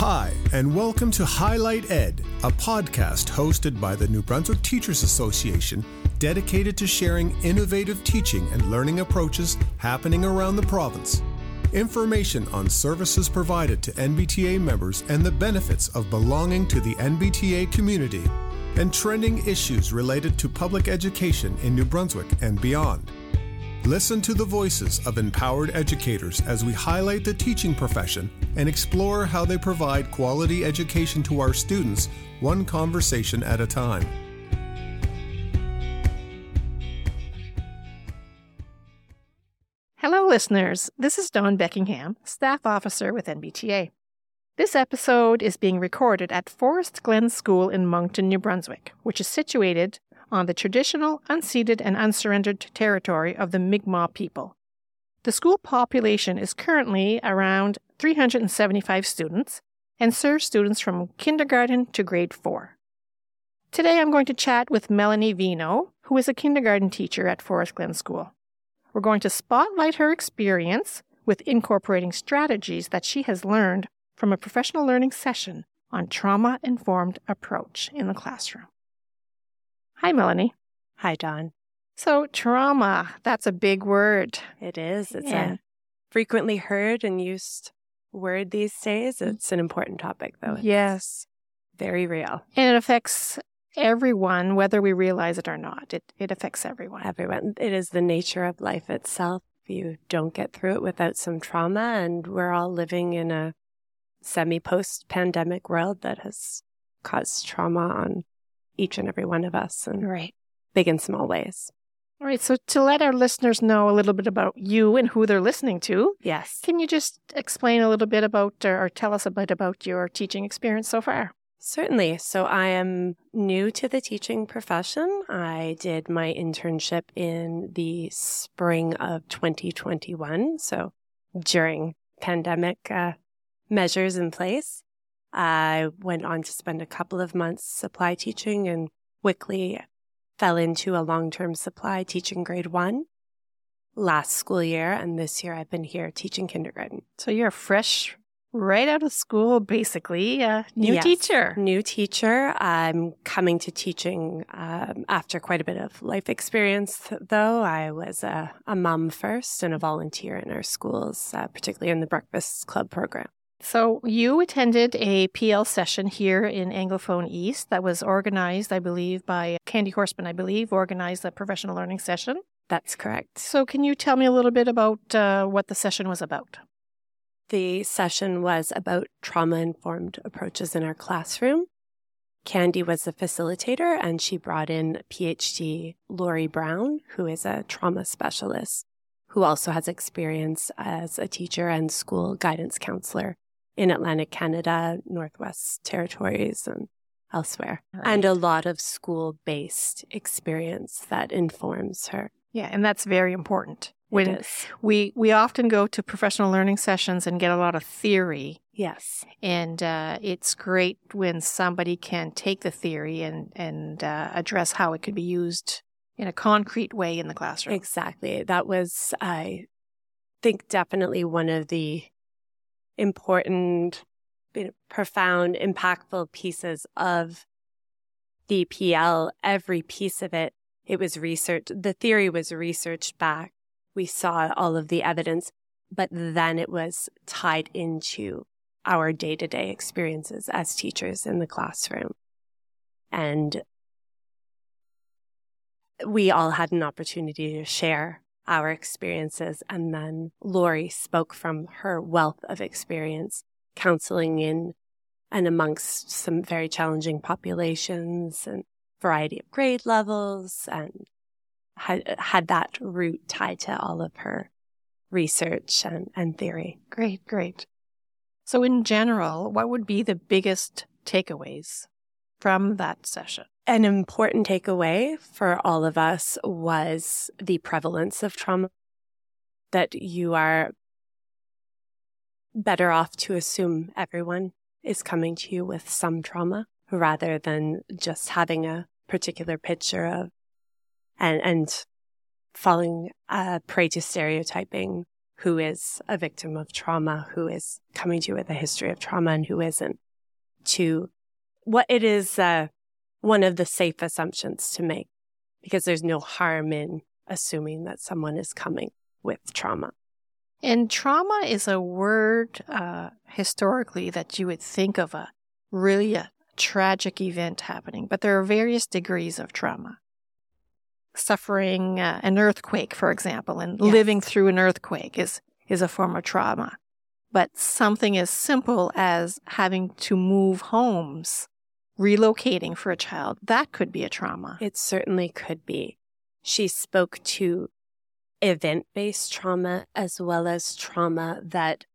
Hi, and welcome to Highlight Ed, a podcast hosted by the New Brunswick Teachers Association dedicated to sharing innovative teaching and learning approaches happening around the province. Information on services provided to NBTA members and the benefits of belonging to the NBTA community, and trending issues related to public education in New Brunswick and beyond. Listen to the voices of empowered educators as we highlight the teaching profession and explore how they provide quality education to our students, one conversation at a time. Hello, listeners. This is Dawn Beckingham, Staff Officer with NBTA. This episode is being recorded at Forest Glen School in Moncton, New Brunswick, which is situated on the traditional, unceded, and unsurrendered territory of the Mi'kmaq people. The school population is currently around 375 students and serves students from kindergarten to grade 4. Today I'm going to chat with Melanie Veno, who is a kindergarten teacher at Forest Glen School. We're going to spotlight her experience with incorporating strategies that she has learned from a professional learning session on trauma informed approach in the classroom. Hi, Melanie. Hi, Dawn. So, trauma, that's a big word. It is. It's yeah. a frequently heard and used word these days. Mm. It's an important topic, though. It's yes. Very real. And it affects everyone, whether we realize it or not. It, it affects everyone. Everyone. It is the nature of life itself. You don't get through it without some trauma, and we're all living in a semi post pandemic world that has caused trauma on each and every one of us and right. big and small ways. All right. So, to let our listeners know a little bit about you and who they're listening to, yes, can you just explain a little bit about or tell us a bit about your teaching experience so far? Certainly. So, I am new to the teaching profession. I did my internship in the spring of 2021. So, during pandemic uh, measures in place. I went on to spend a couple of months supply teaching and quickly fell into a long term supply teaching grade one last school year. And this year I've been here teaching kindergarten. So you're fresh right out of school, basically, a new yes, teacher. New teacher. I'm coming to teaching um, after quite a bit of life experience, though. I was a, a mom first and a volunteer in our schools, uh, particularly in the Breakfast Club program. So, you attended a PL session here in Anglophone East that was organized, I believe, by Candy Horseman, I believe, organized a professional learning session. That's correct. So, can you tell me a little bit about uh, what the session was about? The session was about trauma informed approaches in our classroom. Candy was the facilitator, and she brought in PhD Lori Brown, who is a trauma specialist, who also has experience as a teacher and school guidance counselor in Atlantic Canada, Northwest Territories, and elsewhere, right. and a lot of school based experience that informs her. Yeah, and that's very important. When we we often go to professional learning sessions and get a lot of theory. Yes, and uh, it's great when somebody can take the theory and and uh, address how it could be used in a concrete way in the classroom. Exactly. That was, I think, definitely one of the important, profound, impactful pieces of the PL, Every piece of it, it was researched. The theory was researched back. We saw all of the evidence, but then it was tied into our day to day experiences as teachers in the classroom. And we all had an opportunity to share our experiences. And then Lori spoke from her wealth of experience counseling in and amongst some very challenging populations and variety of grade levels and had, had that root tied to all of her research and, and theory. Great, great. So, in general, what would be the biggest takeaways from that session? An important takeaway for all of us was the prevalence of trauma, that you are better off to assume everyone is coming to you with some trauma rather than just having a particular picture of and, and falling uh, prey to stereotyping who is a victim of trauma, who is coming to you with a history of trauma and who isn't, to what it is uh, one of the safe assumptions to make because there's no harm in assuming that someone is coming with trauma. And trauma is a word uh, historically that you would think of a really a tragic event happening, but there are various degrees of trauma. Suffering uh, an earthquake, for example, and yes. living through an earthquake is, is a form of trauma. But something as simple as having to move homes, relocating for a child, that could be a trauma. It certainly could be. She spoke to event based trauma as well as trauma that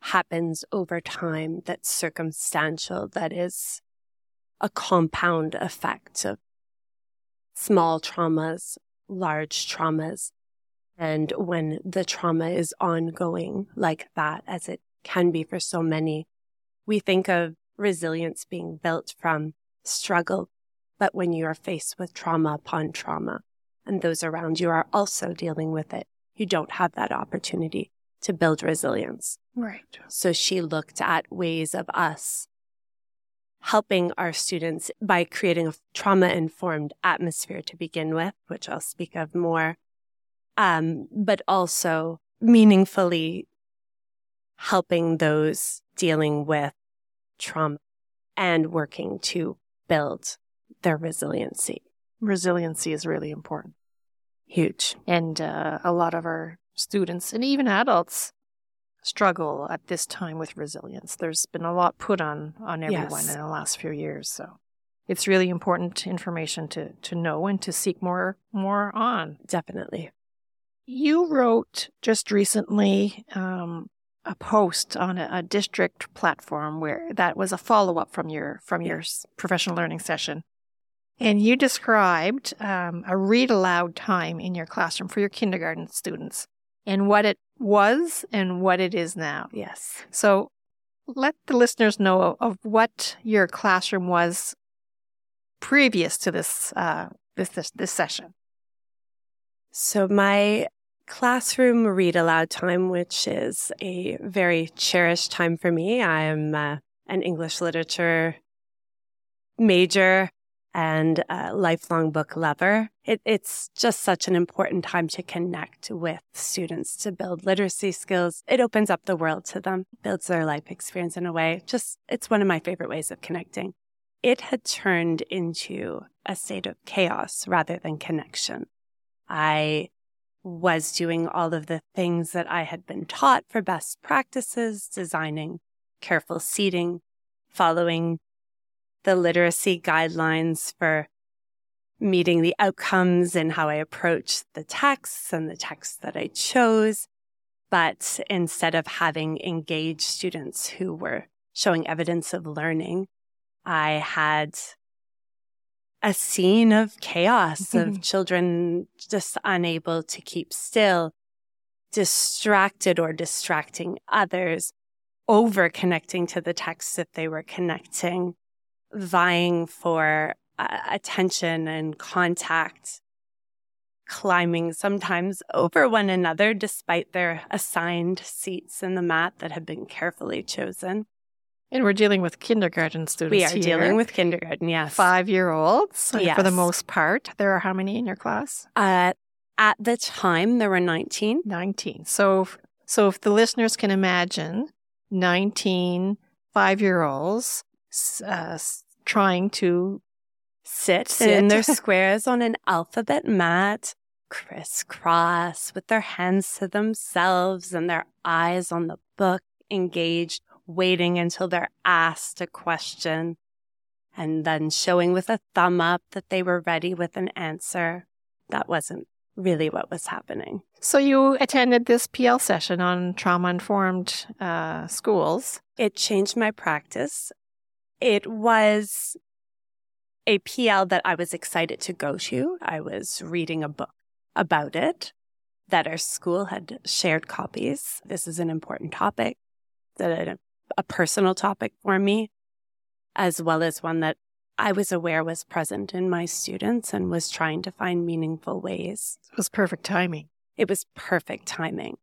happens over time, that's circumstantial, that is a compound effect of small traumas, large traumas. And when the trauma is ongoing like that, as it can be for so many, we think of resilience being built from struggle. But when you are faced with trauma upon trauma, and those around you are also dealing with it, you don't have that opportunity to build resilience. Right. So she looked at ways of us helping our students by creating a trauma informed atmosphere to begin with, which I'll speak of more, um, but also meaningfully helping those dealing with trauma and working to build their resiliency. Resiliency is really important. Huge. And uh, a lot of our students and even adults struggle at this time with resilience. There's been a lot put on on everyone yes. in the last few years, so it's really important information to to know and to seek more more on. Definitely. You wrote just recently um, a post on a, a, district platform where that was a follow up from your from your professional learning session, and you described um, a read aloud time in your classroom for your kindergarten students and what it was and what it is now. Yes. So let the listeners know of what your classroom was previous to this uh, this, this this session. So my classroom read aloud time, which is a very cherished time for me. I am uh, an English literature major and a lifelong book lover. It, it's just such an important time to connect with students to build literacy skills. It opens up the world to them, builds their life experience in a way. Just, it's one of my favorite ways of connecting. It had turned into a state of chaos rather than connection. I was doing all of the things that I had been taught for best practices, designing careful seating, following the literacy guidelines for meeting the outcomes and how I approach the texts and the texts that I chose. But instead of having engaged students who were showing evidence of learning, I had a scene of chaos of children just unable to keep still, distracted or distracting others, over connecting to the text that they were connecting, vying for uh, attention and contact, climbing sometimes over one another despite their assigned seats in the mat that had been carefully chosen. And we're dealing with kindergarten students. We are here. dealing with kindergarten, yes. Five year olds yes. for the most part. There are how many in your class? Uh, at the time, there were 19. 19. So, so if the listeners can imagine 19 five year olds uh, trying to sit, sit. in their squares on an alphabet mat, crisscross with their hands to themselves and their eyes on the book, engaged, waiting until they're asked a question, and then showing with a thumb up that they were ready with an answer. That wasn't really what was happening. So you attended this PL session on trauma informed uh, schools. It changed my practice. It was a PL that I was excited to go to. I was reading a book about it that our school had shared copies. This is an important topic, that a personal topic for me, as well as one that I was aware was present in my students and was trying to find meaningful ways. It was perfect timing. It was perfect timing.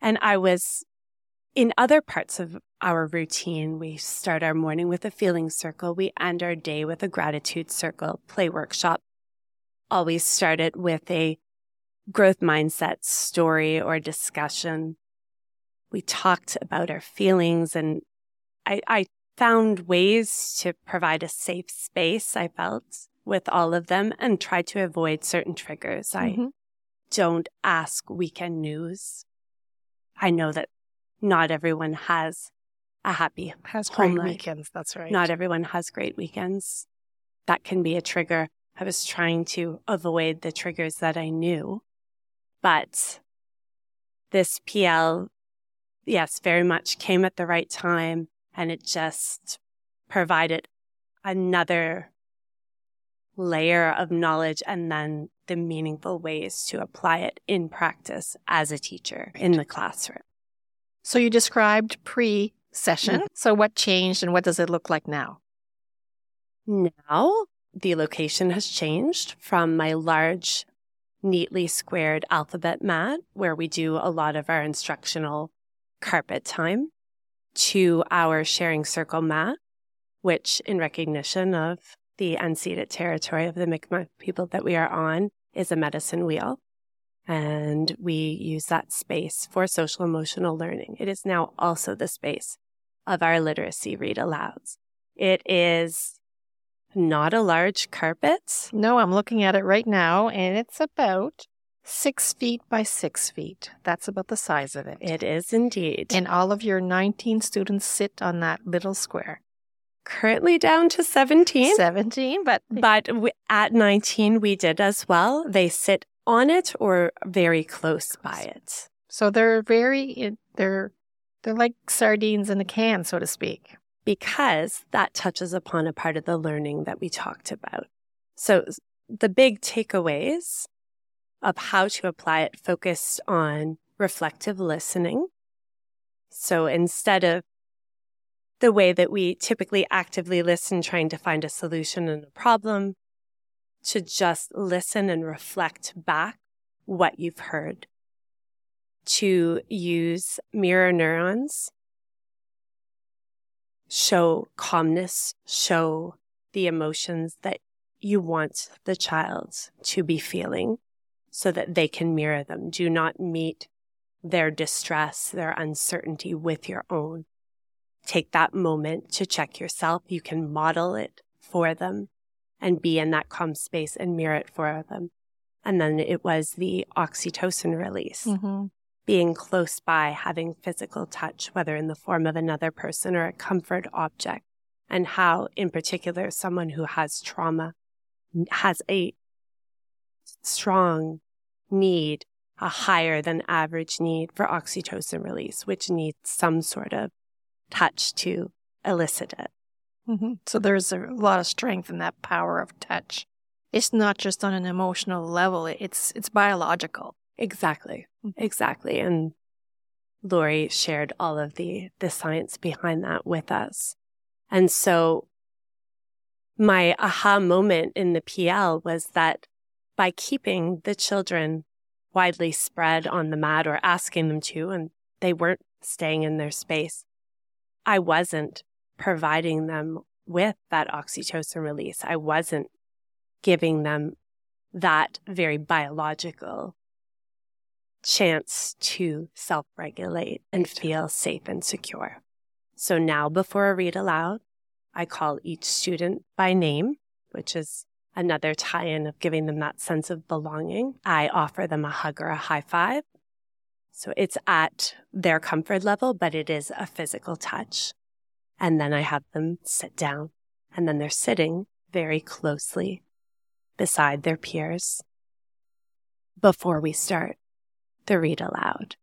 And I was in other parts of our routine. We start our morning with a feeling circle. We end our day with a gratitude circle, play workshop. Always start it with a growth mindset story or discussion. We talked about our feelings and I, I found ways to provide a safe space, I felt, with all of them and tried to avoid certain triggers. Mm-hmm. I don't ask weekend news. I know that not everyone has a happy has great life. weekends. That's right. Not everyone has great weekends. That can be a trigger. I was trying to avoid the triggers that I knew, but this PL, yes, very much came at the right time and it just provided another layer of knowledge and then the meaningful ways to apply it in practice as a teacher in the classroom. So you described pre session. Mm-hmm. So what changed and what does it look like now? Now the location has changed from my large, neatly squared alphabet mat where we do a lot of our instructional carpet time to our sharing circle mat, which in recognition of the unceded territory of the Mi'kmaq people that we are on is a medicine wheel. And we use that space for social emotional learning. It is now also the space of our literacy read alouds. It is not a large carpet. No, I'm looking at it right now, and it's about six feet by six feet. That's about the size of it. It is indeed. And all of your 19 students sit on that little square. Currently down to 17. 17, but. But at 19, we did as well. They sit on it or very close by it. So they're very, they're, they're like sardines in a can, so to speak. Because that touches upon a part of the learning that we talked about. So the big takeaways of how to apply it focused on reflective listening. So instead of the way that we typically actively listen, trying to find a solution and a problem, to just listen and reflect back what you've heard, to use mirror neurons, show calmness, show the emotions that you want the child to be feeling so that they can mirror them. Do not meet their distress, their uncertainty with your own. Take that moment to check yourself. You can model it for them and be in that calm space and mirror it for them. And then it was the oxytocin release. Mm-hmm. Being close by, having physical touch, whether in the form of another person or a comfort object, and how, in particular, someone who has trauma has a strong need, a higher than average need for oxytocin release, which needs some sort of touch to elicit it. Mm-hmm. So there's a lot of strength in that power of touch. It's not just on an emotional level; it's it's biological. Exactly, mm-hmm. exactly. And Lori shared all of the the science behind that with us. And so my aha moment in the PL was that by keeping the children widely spread on the mat or asking them to, and they weren't staying in their space, I wasn't providing them with that oxytocin release. I wasn't giving them that very biological chance to self regulate and feel safe and secure. So now, before I read aloud, I call each student by name, which is another tie in of giving them that sense of belonging. I offer them a hug or a high five. So it's at their comfort level, but it is a physical touch. And then I have them sit down and then they're sitting very closely beside their peers before we start the read aloud.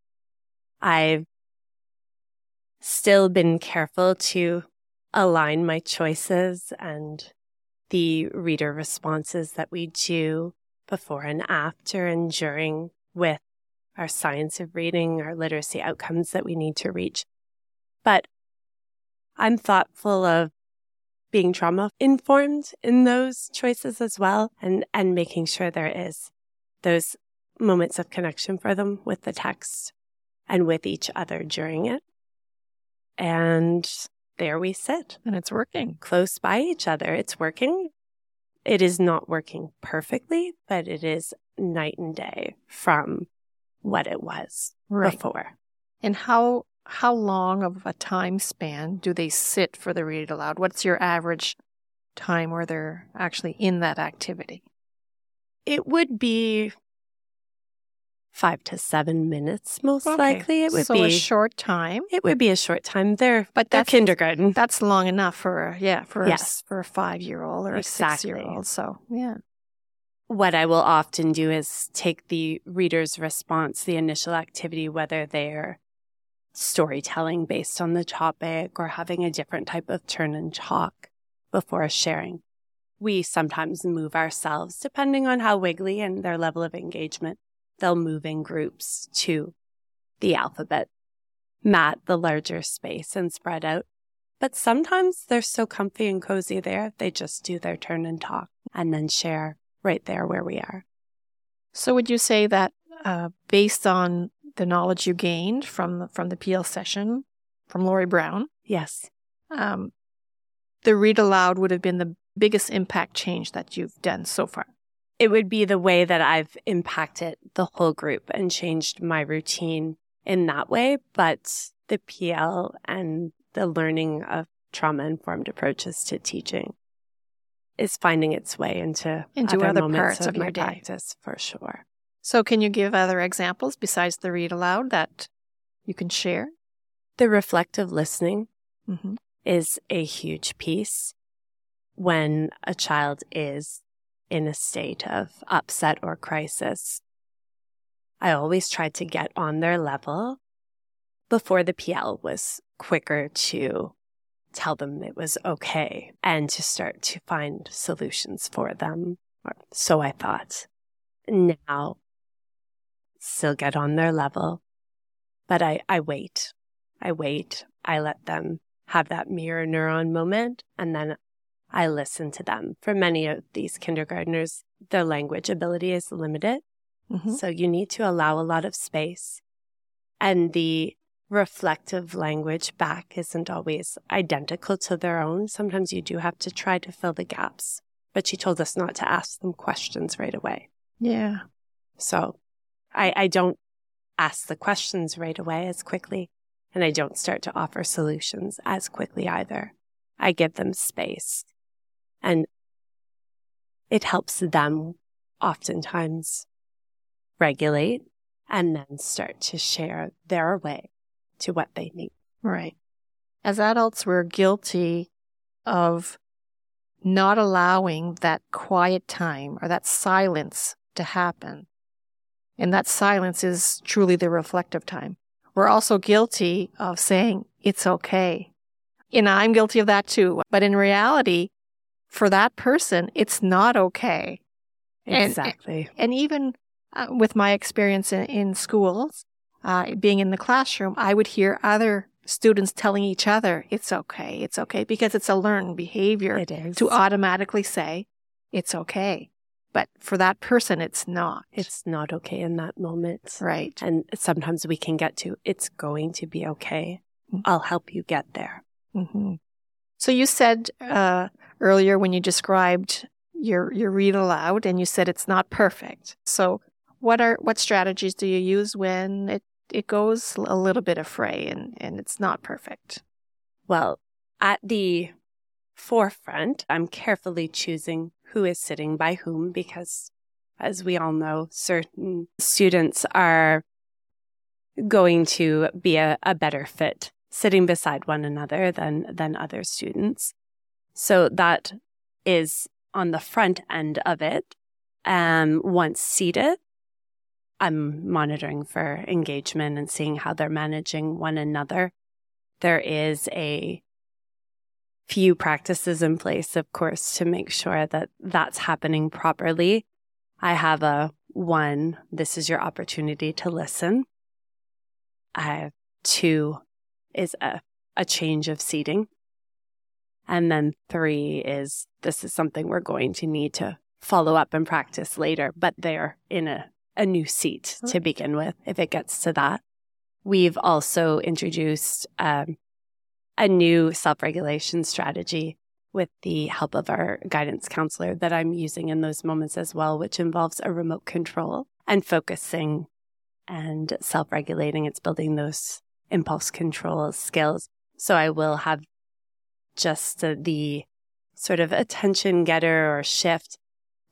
I've still been careful to align my choices and the reader responses that we do before and after and during with our science of reading, our literacy outcomes that we need to reach. But I'm thoughtful of being trauma informed in those choices as well and, and making sure there is those moments of connection for them with the text and with each other during it. And there we sit. And it's working. Close by each other. It's working. It is not working perfectly, but it is night and day from what it was right. before. And how how long of a time span do they sit for the read aloud? What's your average time where they're actually in that activity? It would be five to seven minutes, most okay. likely. It would so be a short time. It would be a short time. They're but that's kindergarten. That's long enough for yeah for yes. a, for a five year old or exactly. a six year old. So yeah. What I will often do is take the reader's response, the initial activity, whether they're storytelling based on the topic or having a different type of turn and talk before sharing. We sometimes move ourselves depending on how wiggly and their level of engagement they'll move in groups to the alphabet, mat the larger space and spread out. But sometimes they're so comfy and cozy there, they just do their turn and talk and then share right there where we are. So, would you say that uh, based on the knowledge you gained from the, from the PL session from Lori Brown, yes, um, the read aloud would have been the biggest impact change that you've done so far? It would be the way that I've impacted the whole group and changed my routine in that way. But the PL and the learning of trauma informed approaches to teaching is finding its way into, into other, other parts of, of your my day. practice for sure. So, can you give other examples besides the read aloud that you can share? The reflective listening mm-hmm. is a huge piece when a child is in a state of upset or crisis. I always tried to get on their level before the PL was quicker to tell them it was okay and to start to find solutions for them. Or so I thought. Now, still get on their level, but I, I wait. I wait. I let them have that mirror neuron moment and then I listen to them. For many of these kindergartners, their language ability is limited. Mm-hmm. So you need to allow a lot of space. And the reflective language back isn't always identical to their own. Sometimes you do have to try to fill the gaps. But she told us not to ask them questions right away. Yeah. So I, I don't ask the questions right away as quickly, and I don't start to offer solutions as quickly either. I give them space and it helps them oftentimes regulate and then start to share their way to what they need. Right. As adults, we're guilty of not allowing that quiet time or that silence to happen. And that silence is truly the reflective time. We're also guilty of saying, it's okay. And I'm guilty of that too. But in reality, for that person, it's not okay. Exactly. And, and even uh, with my experience in, in schools, uh, being in the classroom, I would hear other students telling each other, it's okay, it's okay, because it's a learned behavior it is. to automatically say, it's okay. But for that person, it's not. It's not okay in that moment. Right. And sometimes we can get to, it's going to be okay. Mm-hmm. I'll help you get there. Mm-hmm. So you said uh, earlier when you described your your read aloud and you said it's not perfect. So what are what strategies do you use when it it goes a little bit afray and and it's not perfect? Well, at the forefront, I'm carefully choosing who is sitting by whom because as we all know, certain students are going to be a, a better fit sitting beside one another than than other students. So that is on the front end of it. Um, once seated, I'm monitoring for engagement and seeing how they're managing one another. There is a few practices in place, of course, to make sure that that's happening properly. I have a one, this is your opportunity to listen. I have two is a, a change of seating. And then three is this is something we're going to need to follow up and practice later, but they're in a, a new seat to begin with if it gets to that. we've also introduced um, a new self regulation strategy with the help of our guidance counselor that I'm using in those moments as well, which involves a remote control and focusing and self regulating. It's building those impulse control skills. So I will have just uh, the sort of attention getter or shift.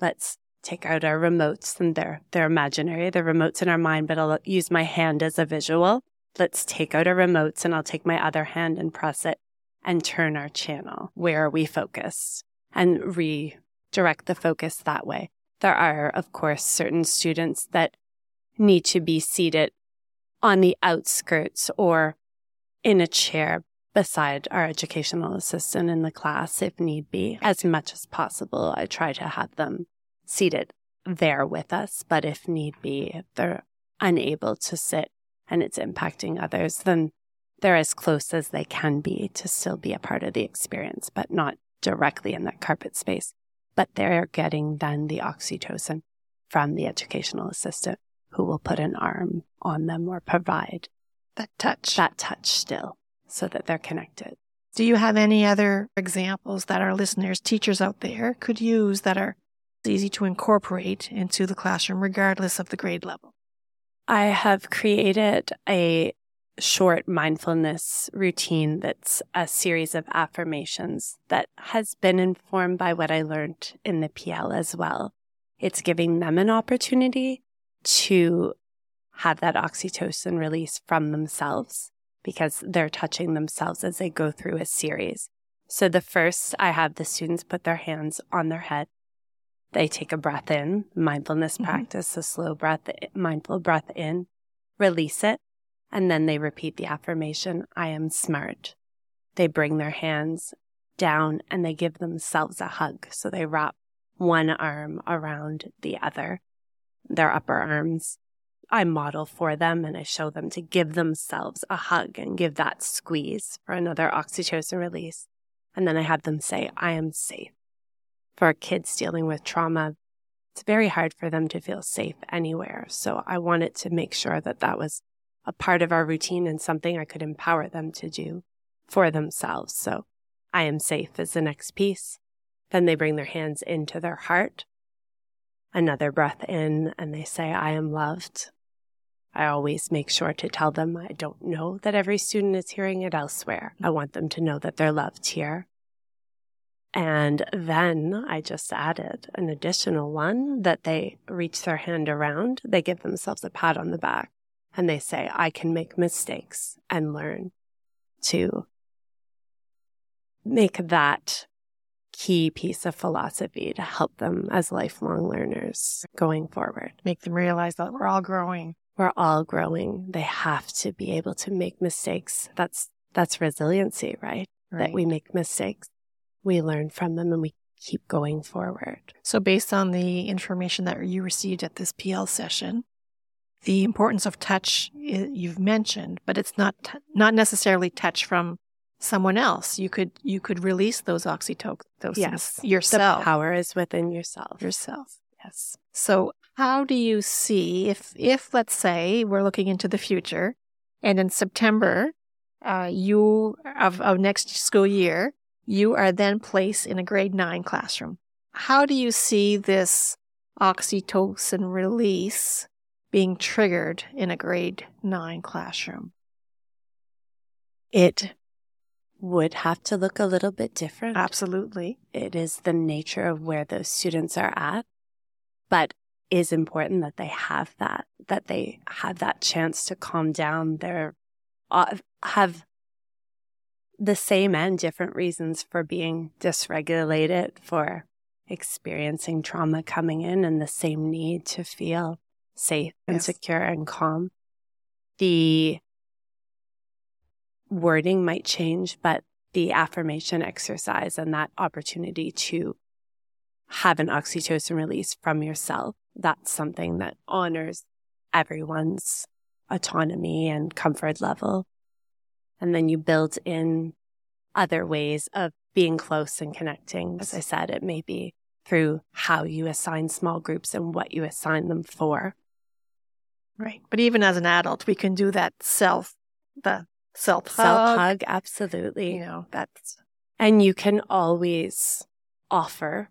Let's take out our remotes and they're, they're imaginary. The remotes in our mind, but I'll use my hand as a visual. Let's take out our remotes and I'll take my other hand and press it and turn our channel where are we focus and redirect the focus that way. There are, of course, certain students that need to be seated on the outskirts or in a chair beside our educational assistant in the class if need be. As much as possible, I try to have them seated there with us. But if need be, if they're unable to sit and it's impacting others, then they're as close as they can be to still be a part of the experience, but not directly in that carpet space. But they're getting then the oxytocin from the educational assistant who will put an arm on them or provide that touch. That touch still so that they're connected. Do you have any other examples that our listeners, teachers out there could use that are easy to incorporate into the classroom regardless of the grade level? I have created a short mindfulness routine that's a series of affirmations that has been informed by what I learned in the PL as well. It's giving them an opportunity to have that oxytocin release from themselves because they're touching themselves as they go through a series. So the first, I have the students put their hands on their head. They take a breath in, mindfulness mm-hmm. practice, a slow breath, mindful breath in, release it, and then they repeat the affirmation, I am smart. They bring their hands down and they give themselves a hug. So they wrap one arm around the other, their upper arms. I model for them and I show them to give themselves a hug and give that squeeze for another oxytocin release. And then I have them say, I am safe. For kids dealing with trauma, it's very hard for them to feel safe anywhere. So I wanted to make sure that that was a part of our routine and something I could empower them to do for themselves. So I am safe is the next piece. Then they bring their hands into their heart. Another breath in and they say, I am loved. I always make sure to tell them I don't know that every student is hearing it elsewhere. I want them to know that they're loved here. And then I just added an additional one that they reach their hand around. They give themselves a pat on the back and they say, I can make mistakes and learn to make that key piece of philosophy to help them as lifelong learners going forward. Make them realize that we're all growing. We're all growing. They have to be able to make mistakes. That's that's resiliency, right? right? That we make mistakes. We learn from them and we keep going forward. So based on the information that you received at this PL session, the importance of touch you've mentioned, but it's not not necessarily touch from someone else. You could you could release those oxytocins yes. yourself. The power is within yourself. Yourself. Yes. So how do you see if if let's say we're looking into the future, and in September, uh, you of, of next school year, you are then placed in a grade nine classroom. How do you see this oxytocin release being triggered in a grade nine classroom? It would have to look a little bit different. Absolutely. It is the nature of where those students are at, but is important that they have that, that they have that chance to calm down their, uh, have the same and different reasons for being dysregulated, for experiencing trauma coming in, and the same need to feel safe and yes. secure and calm. The wording might change, but the affirmation exercise and that opportunity to have an oxytocin release from yourself, that's something that honors everyone's autonomy and comfort level. And then you build in other ways of being close and connecting. As I said, it may be through how you assign small groups and what you assign them for Right. But even as an adult, we can do that self, the self hug. Self hug, absolutely. You know, that's. And you can always offer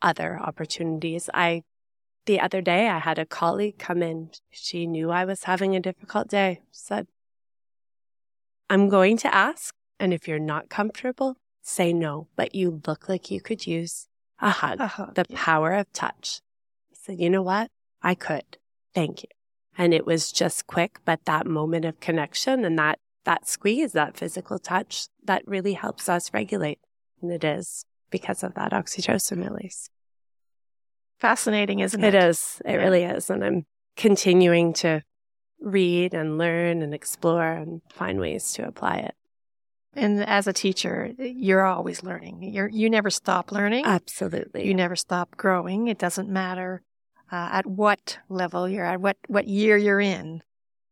other opportunities. I, the other day, I had a colleague come in. She knew I was having a difficult day, said, I'm going to ask. And if you're not comfortable, say no, but you look like you could use a hug, A hug, the yeah. power of touch. I said, you know what? I could. Thank you. And it was just quick, but that moment of connection and that, that squeeze, that physical touch, that really helps us regulate. And it is because of that oxytocin release. Fascinating, isn't It it? is. It Yeah. really is. And I'm continuing to read and learn and explore and find ways to apply it. And as a teacher, you're always learning. You're you never stop learning. Absolutely. you never stop growing. It doesn't matter uh, at what level you're at, what what year you're in.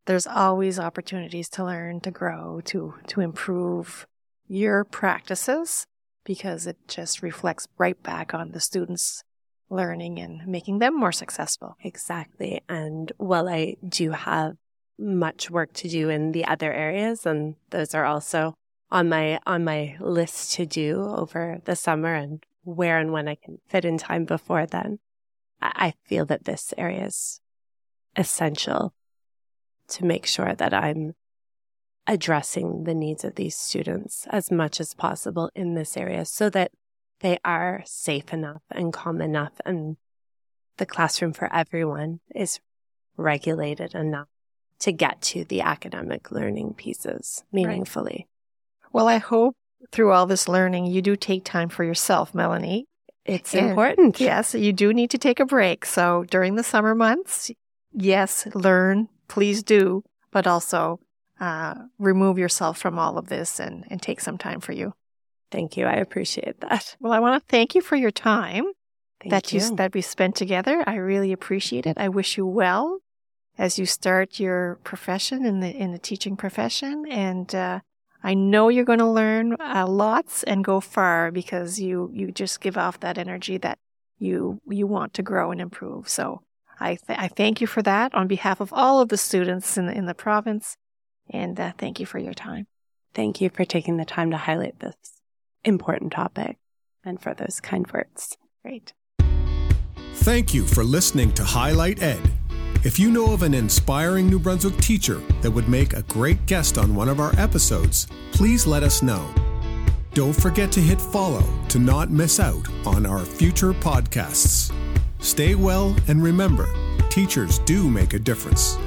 There's always opportunities to learn, to grow, to to improve your practices because it just reflects right back on the students learning and making them more successful. Exactly. And while I do have much work to do in the other areas, and those are also on my on my list to do over the summer and where and when I can fit in time before then, I feel that this area is essential to make sure that I'm addressing the needs of these students as much as possible in this area so that they are safe enough and calm enough and the classroom for everyone is regulated enough to get to the academic learning pieces meaningfully. Well, I hope through all this learning you do take time for yourself, Melanie. It's And- important. Yes, you do need to take a break. So during the summer months, yes, learn, please do, but also uh, remove yourself from all of this and, and take some time for you. Thank you. I appreciate that. Well, I want to thank you for your time Thank that you. that we spent together. I really appreciate it. I wish you well as you start your profession in the in the teaching profession, and uh, I know you're going to learn uh, lots and go far because you you just give off that energy that you you want to grow and improve. So I th- I thank you for that on behalf of all of the students in the, in the province, and uh, thank you for your time. Thank you for taking the time to highlight this important topic and for those kind words. Great. Thank you for listening to Highlight Ed. If you know of an inspiring New Brunswick teacher that would make a great guest on one of our episodes, please let us know. Don't forget to hit follow to not miss out on our future podcasts. Stay well and remember, teachers do make a difference.